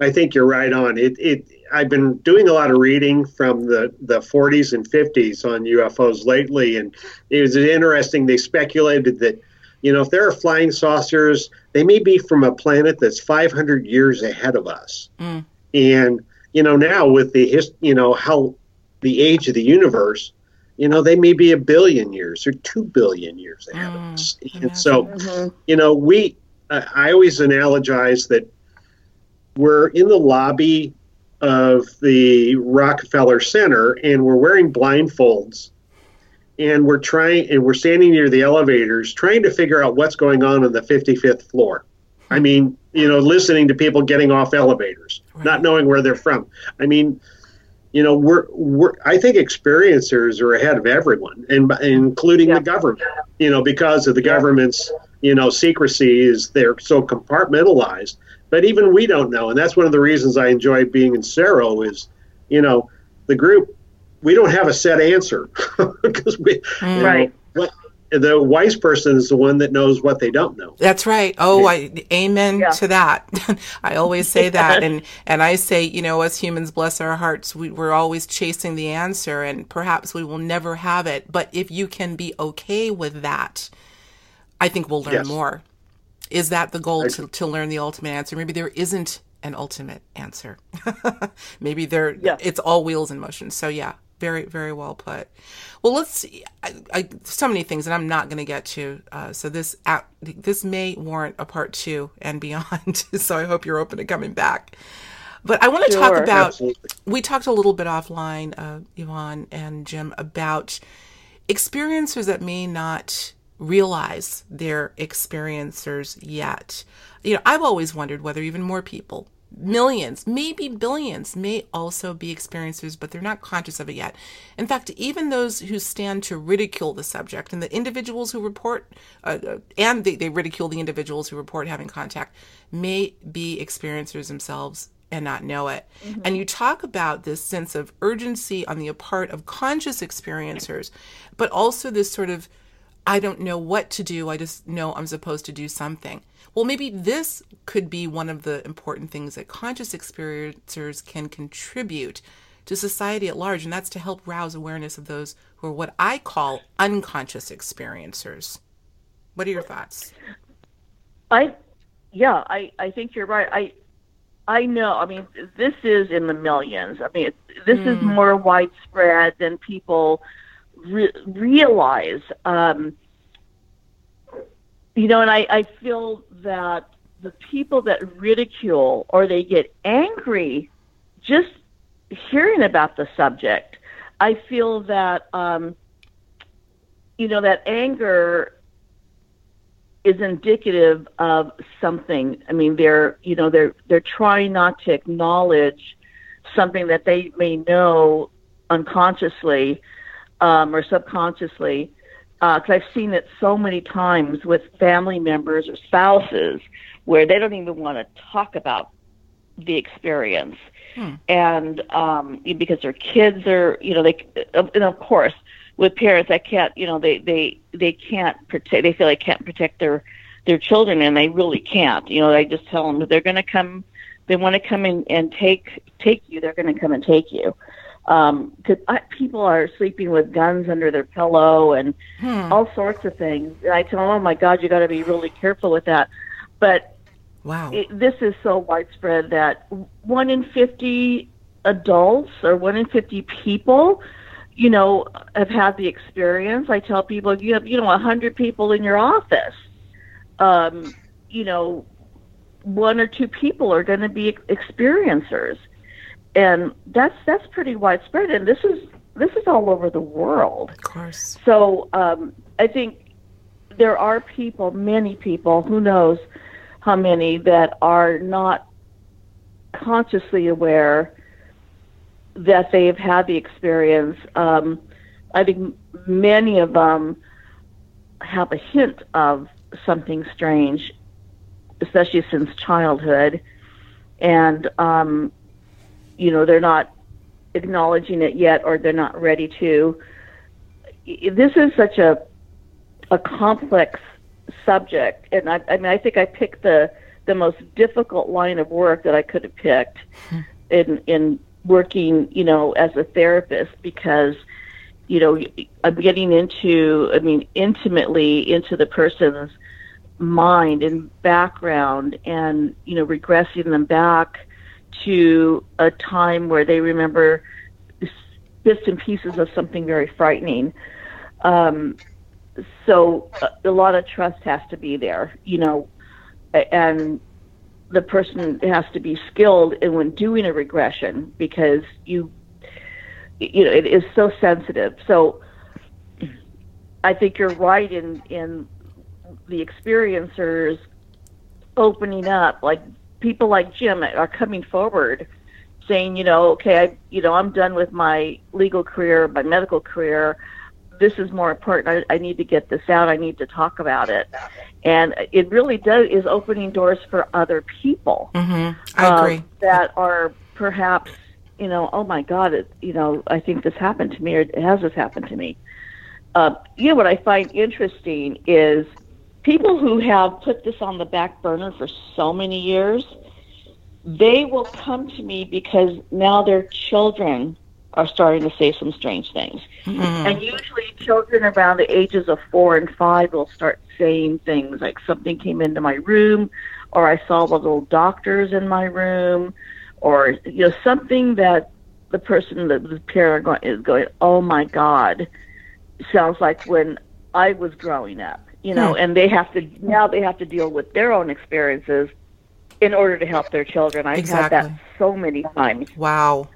I think you're right on. It. It. I've been doing a lot of reading from the, the 40s and 50s on UFOs lately, and it was interesting. They speculated that, you know, if there are flying saucers, they may be from a planet that's 500 years ahead of us. Mm. And you know, now with the his, you know, how the age of the universe, you know, they may be a billion years or two billion years ahead mm, of us. And so, mm-hmm. you know, we, uh, I always analogize that we're in the lobby of the Rockefeller Center and we're wearing blindfolds and we're trying and we're standing near the elevators trying to figure out what's going on on the 55th floor. I mean, you know, listening to people getting off elevators, right. not knowing where they're from. I mean, you know, we're, we're I think experiencers are ahead of everyone, and including yeah. the government. You know, because of the yeah. government's you know secrecy is they're so compartmentalized. But even we don't know, and that's one of the reasons I enjoy being in CERO is, you know, the group we don't have a set answer because we right. Know, what, the wise person is the one that knows what they don't know. That's right. Oh, I amen yeah. to that. I always say that, and and I say, you know, as humans, bless our hearts, we, we're always chasing the answer, and perhaps we will never have it. But if you can be okay with that, I think we'll learn yes. more. Is that the goal to, to learn the ultimate answer? Maybe there isn't an ultimate answer. Maybe there, yeah. it's all wheels in motion. So yeah, very, very well put. Well, let's see. I, I, so many things, and I'm not going to get to. Uh, so this this may warrant a part two and beyond. so I hope you're open to coming back. But I want to sure, talk about. Absolutely. We talked a little bit offline, uh, Yvonne and Jim, about experiencers that may not realize they're experiencers yet. You know, I've always wondered whether even more people millions, maybe billions, may also be experiencers, but they're not conscious of it yet. In fact, even those who stand to ridicule the subject and the individuals who report, uh, uh, and they, they ridicule the individuals who report having contact, may be experiencers themselves and not know it. Mm-hmm. And you talk about this sense of urgency on the part of conscious experiencers, but also this sort of, I don't know what to do, I just know I'm supposed to do something. Well, maybe this could be one of the important things that conscious experiencers can contribute to society at large, and that's to help rouse awareness of those who are what I call unconscious experiencers. What are your thoughts? I, yeah, I, I think you're right. I, I know. I mean, this is in the millions. I mean, this mm. is hmm. more widespread than people re- realize. Um, you know, and I, I feel that the people that ridicule or they get angry just hearing about the subject, I feel that, um, you know, that anger is indicative of something. I mean, they're, you know, they're, they're trying not to acknowledge something that they may know unconsciously um, or subconsciously because uh, I've seen it so many times with family members or spouses where they don't even want to talk about the experience, hmm. and um, because their kids are, you know, they, and of course, with parents that can't, you know, they they they can't protect, they feel they can't protect their their children, and they really can't. You know, they just tell them they're going to come, they want to come in and take take you, they're going to come and take you um, people are sleeping with guns under their pillow and hmm. all sorts of things. And I tell them, "Oh my God, you got to be really careful with that." But wow, it, this is so widespread that one in fifty adults or one in fifty people, you know, have had the experience. I tell people, you have, you know, a hundred people in your office. Um, you know, one or two people are going to be experiencers and that's that's pretty widespread. And this is this is all over the world. Of course. So um, I think there are people, many people, who knows how many that are not consciously aware that they've had the experience. Um, I think many of them have a hint of something strange, especially since childhood, and um, you know they're not acknowledging it yet or they're not ready to. This is such a a complex subject and I, I mean I think I picked the the most difficult line of work that I could have picked in in working you know as a therapist because you know I'm getting into I mean intimately into the person's mind and background and you know regressing them back to a time where they remember bits and pieces of something very frightening. Um, so a, a lot of trust has to be there, you know, and the person has to be skilled in when doing a regression because you, you know, it is so sensitive. So I think you're right in in the experiencers opening up, like people like Jim are coming forward saying, you know, okay, I, you know, I'm done with my legal career, my medical career. This is more important. I, I need to get this out. I need to talk about it, and it really does is opening doors for other people. Mm-hmm. I uh, agree that are perhaps, you know, oh my God, it, you know, I think this happened to me, or it has this happened to me. Uh, you know what I find interesting is people who have put this on the back burner for so many years, they will come to me because now their children are starting to say some strange things. Mm-hmm. And usually children around the ages of four and five will start saying things like something came into my room or I saw the little doctors in my room or you know something that the person that the parent is going, Oh my God sounds like when I was growing up you know, hmm. and they have to now they have to deal with their own experiences in order to help their children. I've exactly. had that so many times. Wow.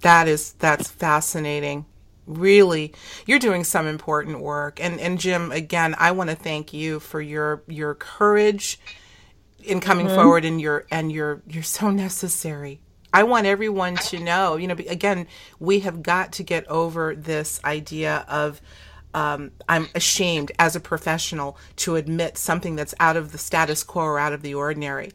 That is that's fascinating. Really, you're doing some important work. And and Jim, again, I want to thank you for your your courage in coming mm-hmm. forward and you're and you're you're so necessary I want everyone to know, you know, again, we have got to get over this idea of um, I'm ashamed as a professional to admit something that's out of the status quo or out of the ordinary.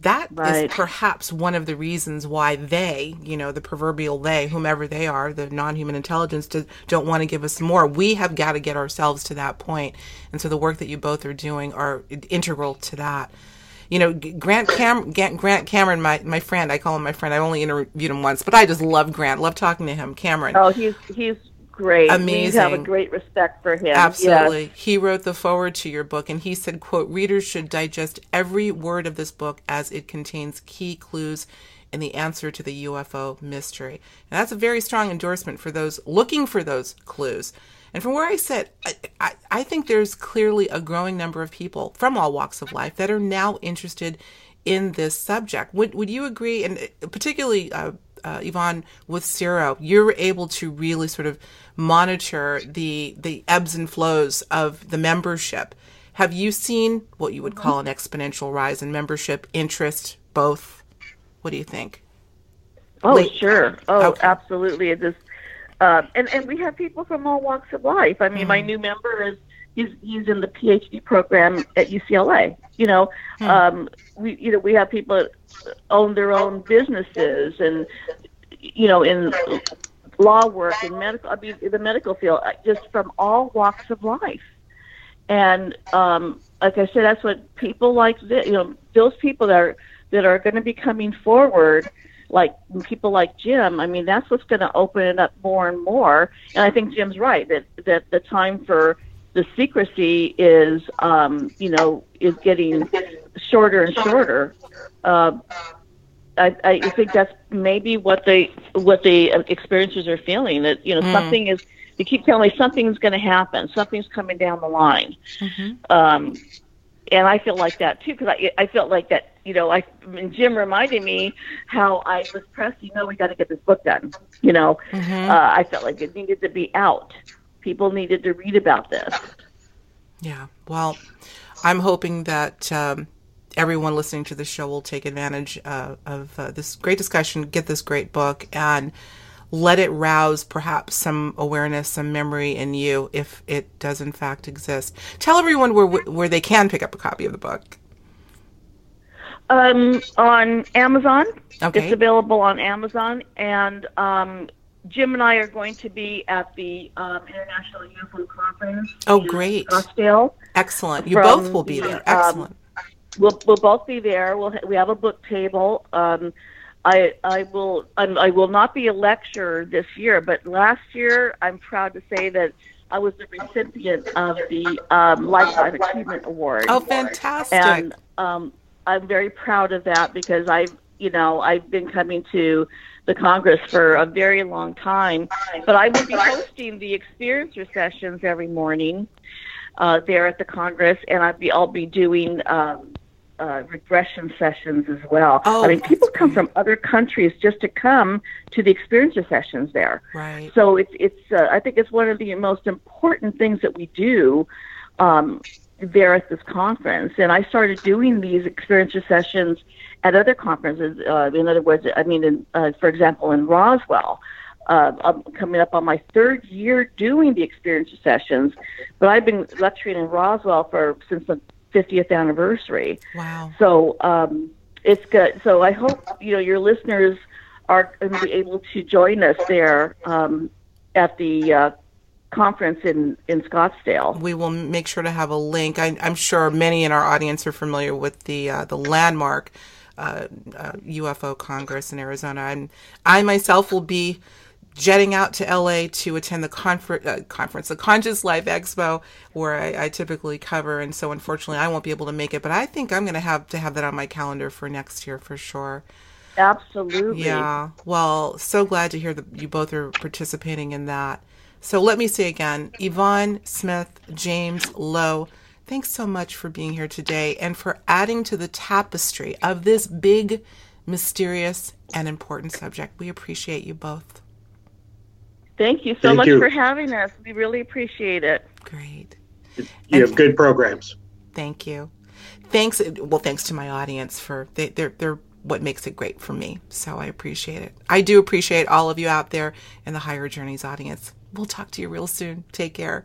That right. is perhaps one of the reasons why they, you know, the proverbial they, whomever they are, the non human intelligence, do, don't want to give us more. We have got to get ourselves to that point. And so the work that you both are doing are integral to that. You know, Grant Cam Grant Cameron, my my friend, I call him my friend. I only interviewed him once, but I just love Grant. Love talking to him. Cameron. Oh, he's he's great. Amazing. We have a great respect for him. Absolutely. Yes. He wrote the foreword to your book and he said, quote, readers should digest every word of this book as it contains key clues in the answer to the UFO mystery. And that's a very strong endorsement for those looking for those clues. And from where I sit, I, I, I think there's clearly a growing number of people from all walks of life that are now interested in this subject. Would would you agree? And particularly, uh, uh, Yvonne, with CERO, you're able to really sort of monitor the the ebbs and flows of the membership. Have you seen what you would call an exponential rise in membership interest? Both. What do you think? Oh, Late. sure. Oh, okay. absolutely. It is, uh, and and we have people from all walks of life. I mean, mm-hmm. my new member is he's he's in the PhD program at UCLA. You know, mm-hmm. um, we you know we have people that own their own businesses and you know in law work and medical, I mean, the medical field, uh, just from all walks of life. And um, like I said, that's what people like this, you know, those people that are that are going to be coming forward, like people like Jim. I mean, that's what's going to open it up more and more. And I think Jim's right that that the time for the secrecy is, um, you know, is getting shorter and shorter. Uh, I, I think that's maybe what they what the experiencers are feeling that you know mm. something is they keep telling me something's going to happen something's coming down the line mm-hmm. um, and I feel like that too because I I felt like that you know I Jim reminded me how I was pressed you know we got to get this book done you know mm-hmm. uh, I felt like it needed to be out people needed to read about this yeah well I'm hoping that um, everyone listening to the show will take advantage uh, of uh, this great discussion, get this great book, and let it rouse perhaps some awareness, some memory in you if it does in fact exist. Tell everyone where where they can pick up a copy of the book. Um, on Amazon. Okay. It's available on Amazon, and um, Jim and I are going to be at the um, International UFO Conference. Oh, great! Scottsdale. Excellent. You both will be there. Um, Excellent we'll we'll both be there. We'll we have a book table. Um, I I will I'm, I will not be a lecturer this year, but last year I'm proud to say that I was the recipient of the um, Lifetime Achievement Award. Oh, fantastic! And um, I'm very proud of that because I've you know I've been coming to the Congress for a very long time, but I will be hosting the experiencer sessions every morning uh, there at the Congress, and I'll be I'll be doing um, uh, regression sessions as well. Oh, I mean, people come from other countries just to come to the experiencer sessions there. Right. So it's it's uh, I think it's one of the most important things that we do um, there at this conference. And I started doing these experiencer sessions at other conferences. Uh, in other words, I mean, in, uh, for example, in Roswell. Uh, I'm coming up on my third year doing the experiencer sessions, but I've been lecturing in Roswell for since the 50th anniversary. Wow. So um, it's good. So I hope you know your listeners are going to be able to join us there um, at the uh, conference in in Scottsdale. We will make sure to have a link. I, am sure many in our audience are familiar with the uh, the landmark uh, UFO Congress in Arizona. I'm, I myself will be jetting out to LA to attend the confer- uh, conference, the Conscious Life Expo, where I, I, typically cover. And so, unfortunately, I won't be able to make it. But I think I'm going to have to have that on my calendar for next year for sure. Absolutely. Yeah. Well, so glad to hear that you both are participating in that. So let me say again, Yvonne Smith, James Lowe, thanks so much for being here today and for adding to the tapestry of this big, mysterious, and important subject. We appreciate you both. Thank you so Thank much you. for having us. We really appreciate it. Great. You and have good programs. Thank you. thanks. Well, thanks to my audience for they, they're they're what makes it great for me. So I appreciate it. I do appreciate all of you out there in the Higher Journeys audience. We'll talk to you real soon. Take care.